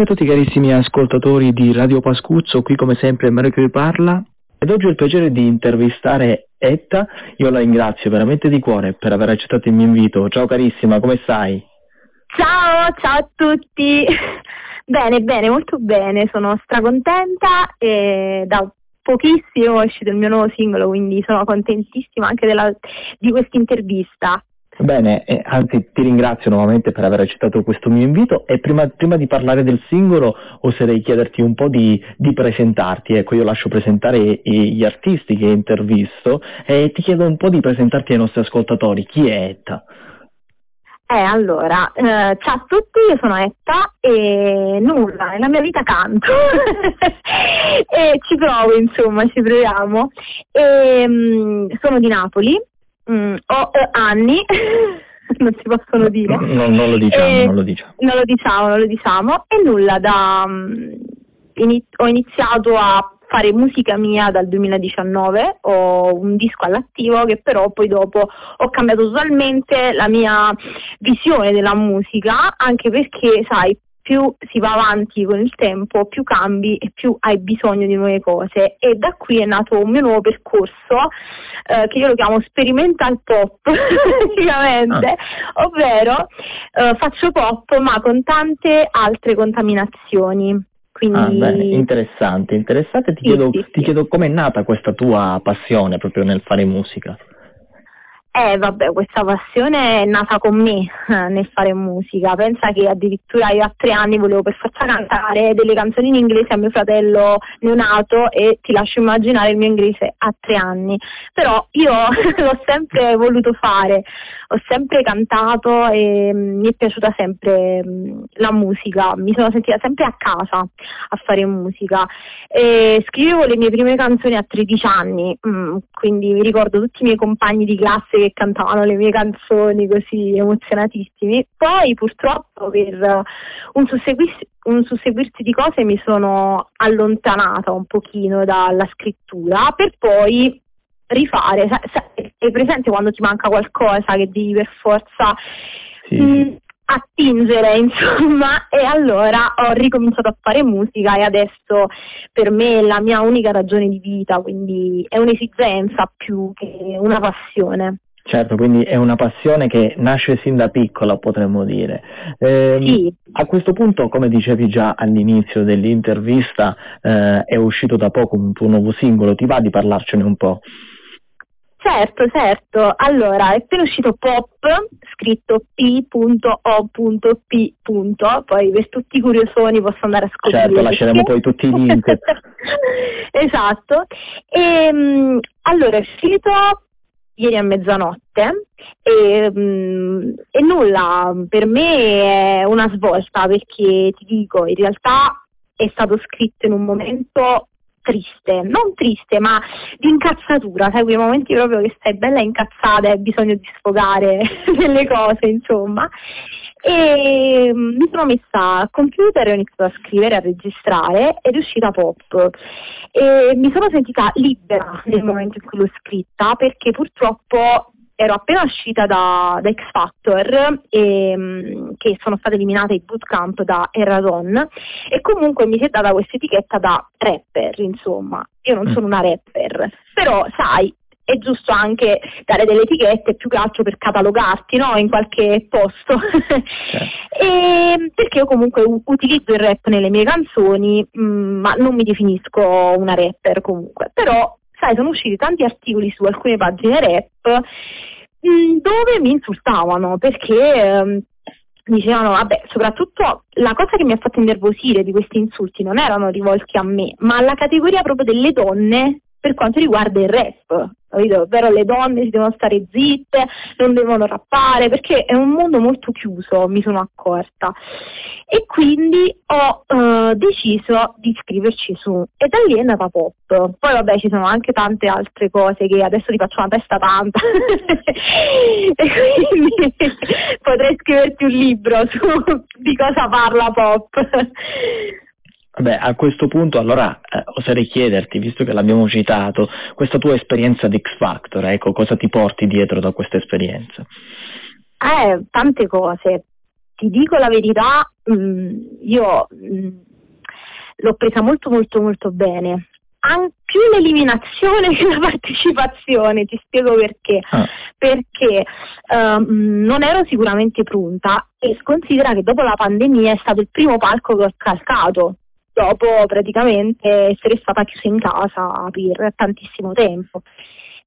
Buonasera a tutti carissimi ascoltatori di Radio Pascuzzo, qui come sempre Mario che vi parla ed oggi ho il piacere di intervistare Etta, io la ringrazio veramente di cuore per aver accettato il mio invito. Ciao carissima, come stai? Ciao, ciao a tutti! Bene, bene, molto bene, sono stracontenta e da pochissimo è uscito il mio nuovo singolo, quindi sono contentissima anche della, di questa intervista. Bene, eh, anzi ti ringrazio nuovamente per aver accettato questo mio invito e prima, prima di parlare del singolo oserei chiederti un po' di, di presentarti, ecco io lascio presentare gli artisti che intervisto e ti chiedo un po' di presentarti ai nostri ascoltatori, chi è Etta? Eh, allora, eh, ciao a tutti, io sono Etta e nulla, nella mia vita canto e ci provo, insomma, ci proviamo. E, mh, mm, sono di Napoli, Mm, ho anni, non si possono dire. No, non lo diciamo, non lo diciamo. Non lo diciamo, non lo diciamo. E nulla, da, um, ini- ho iniziato a fare musica mia dal 2019, ho un disco all'attivo che però poi dopo ho cambiato totalmente la mia visione della musica, anche perché sai, più si va avanti con il tempo, più cambi e più hai bisogno di nuove cose e da qui è nato un mio nuovo percorso eh, che io lo chiamo sperimental pop praticamente, ah. ovvero eh, faccio pop ma con tante altre contaminazioni. Quindi... Ah, beh, interessante, interessante. Ti, sì, chiedo, sì, ti sì. chiedo com'è nata questa tua passione proprio nel fare musica. Eh vabbè, questa passione è nata con me eh, nel fare musica, pensa che addirittura io a tre anni volevo per forza cantare delle canzoni in inglese a mio fratello neonato e ti lascio immaginare il mio inglese a tre anni, però io l'ho sempre voluto fare, ho sempre cantato e mm, mi è piaciuta sempre mm, la musica, mi sono sentita sempre a casa a fare musica. E scrivevo le mie prime canzoni a 13 anni, mm, quindi mi ricordo tutti i miei compagni di classe che cantavano le mie canzoni così emozionatissimi. Poi purtroppo per un susseguirsi, un susseguirsi di cose mi sono allontanata un pochino dalla scrittura per poi rifare, hai presente quando ti manca qualcosa che devi per forza sì. mh, mm, attingere insomma e allora ho ricominciato a fare musica e adesso per me è la mia unica ragione di vita, quindi è un'esigenza più che una passione. Certo, quindi è una passione che nasce sin da piccola, potremmo dire. Eh, sì. A questo punto, come dicevi già all'inizio dell'intervista, eh, è uscito da poco un tuo nuovo singolo, ti va di parlarcene un po'? Certo, certo. Allora, è appena uscito Pop, scritto p.o.p. Poi per tutti i curiosoni posso andare a scoprire. Certo, lasceremo poi tutti i link. esatto. E, ehm, allora, è uscito ieri a mezzanotte e, mh, e, nulla, per me è una svolta perché ti dico, in realtà è stato scritto in un momento triste, non triste ma di incazzatura, sai quei momenti proprio che stai bella incazzata e hai bisogno di sfogare delle cose insomma. E mm, mi sono messa al computer e ho iniziato a scrivere, a registrare ed è uscita pop. E mi sono sentita libera nel momento in cui l'ho scritta perché purtroppo ero appena uscita da, da X Factor e, um, che sono state eliminate i bootcamp da Erradon e comunque mi si è data questa etichetta da rapper, insomma. Io non mm. sono una rapper, però sai, è giusto anche dare delle etichette più che altro per catalogarti no? in qualche posto. Certo. e, perché io comunque utilizzo il rap nelle mie canzoni, mh, mm, ma non mi definisco una rapper comunque. Però, sai, sono usciti tanti articoli su alcune pagine rap mh, mm, dove mi insultavano perché... Mh, dicevano, vabbè, soprattutto la cosa che mi ha fatto innervosire di questi insulti non erano rivolti a me, ma alla categoria proprio delle donne per quanto riguarda il rap? Ovvero le donne si devono stare zitte, non devono rappare, perché è un mondo molto chiuso, mi sono accorta. E quindi ho uh, deciso di scriverci su, e da lì è nata pop. Poi vabbè ci sono anche tante altre cose che adesso ti faccio una testa tanta, e quindi potrei scriverti un libro su di cosa parla pop. Beh, a questo punto allora eh, oserei chiederti, visto che l'abbiamo citato, questa tua esperienza di X Factor, ecco, cosa ti porti dietro da questa esperienza? Eh, tante cose. ti dico la verità, mh, mm, io mh, mm, l'ho presa molto molto molto bene. An- più l'eliminazione che la partecipazione, ti spiego perché. Ah. Perché um, non ero sicuramente pronta e considera che dopo la pandemia è stato il primo palco che ho calcato dopo praticamente essere stata chiusa in casa per tantissimo tempo.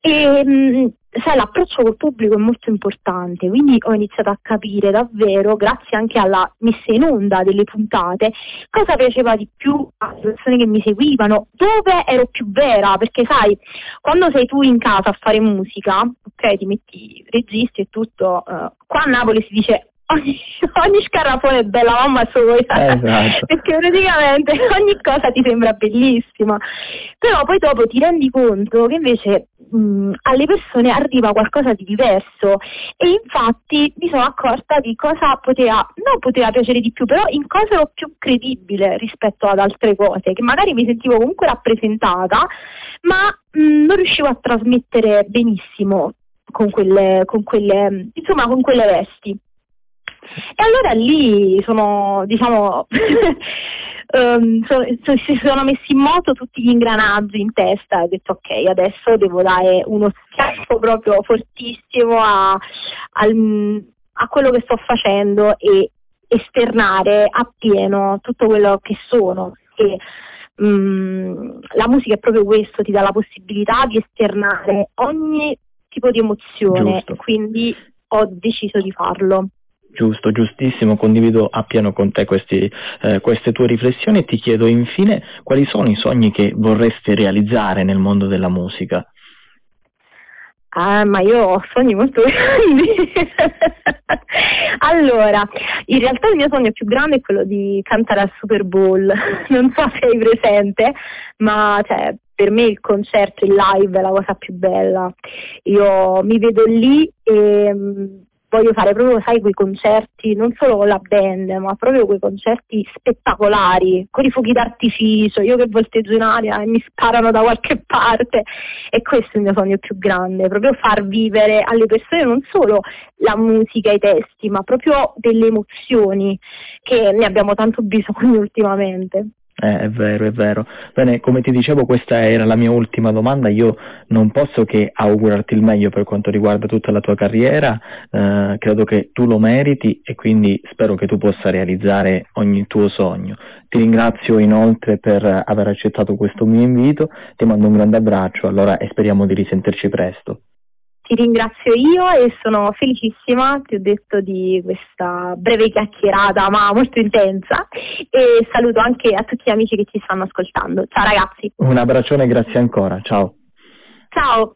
E mh, sai, l'approccio col pubblico è molto importante, quindi ho iniziato a capire davvero, grazie anche alla messa in onda delle puntate, cosa piaceva di più alle persone che mi seguivano, dove ero più vera, perché sai, quando sei tu in casa a fare musica, ok, ti metti registri e tutto, uh, qua a Napoli si dice ogni, ogni scarafone è bella mamma sua, esatto. perché praticamente ogni cosa ti sembra bellissima, però poi dopo ti rendi conto che invece mh, alle persone arriva qualcosa di diverso e infatti mi sono accorta di cosa poteva, non poteva piacere di più, però in cosa ero più credibile rispetto ad altre cose, che magari mi sentivo comunque rappresentata, ma mh, non riuscivo a trasmettere benissimo con quelle, con quelle, insomma, con quelle vesti. E allora lì sono, diciamo, um, so, so, si sono messi in moto tutti gli ingranaggi in testa e ho detto ok, adesso devo dare uno schiaffo proprio fortissimo a, al, a quello che sto facendo e esternare appieno tutto quello che sono. E, um, la musica è proprio questo, ti dà la possibilità di esternare ogni tipo di emozione, Giusto. quindi ho deciso di farlo. Giusto, giustissimo, condivido appieno con te questi, eh, queste tue riflessioni e ti chiedo infine quali sono i sogni che vorresti realizzare nel mondo della musica. Ah, ma io ho sogni molto grandi. allora, in realtà il mio sogno più grande è quello di cantare al Super Bowl. Non so se hai presente, ma cioè, per me il concerto, il live è la cosa più bella. Io mi vedo lì e voglio fare proprio, sai, quei concerti, non solo con la band, ma proprio quei concerti spettacolari, con i fuochi d'artificio, io che volteggio in aria e mi sparano da qualche parte. E questo è il mio sogno più grande, proprio far vivere alle persone non solo la musica, i testi, ma proprio delle emozioni che ne abbiamo tanto bisogno ultimamente. Eh, è vero, è vero. Bene, come ti dicevo questa era la mia ultima domanda, io non posso che augurarti il meglio per quanto riguarda tutta la tua carriera, eh, credo che tu lo meriti e quindi spero che tu possa realizzare ogni tuo sogno. Ti ringrazio inoltre per aver accettato questo mio invito, ti mando un grande abbraccio allora, e speriamo di risentirci presto. Ti ringrazio io e sono felicissima, ti ho detto, di questa breve chiacchierata ma molto intensa e saluto anche a tutti gli amici che ci stanno ascoltando. Ciao ragazzi. Un abbraccione e grazie ancora, ciao. Ciao.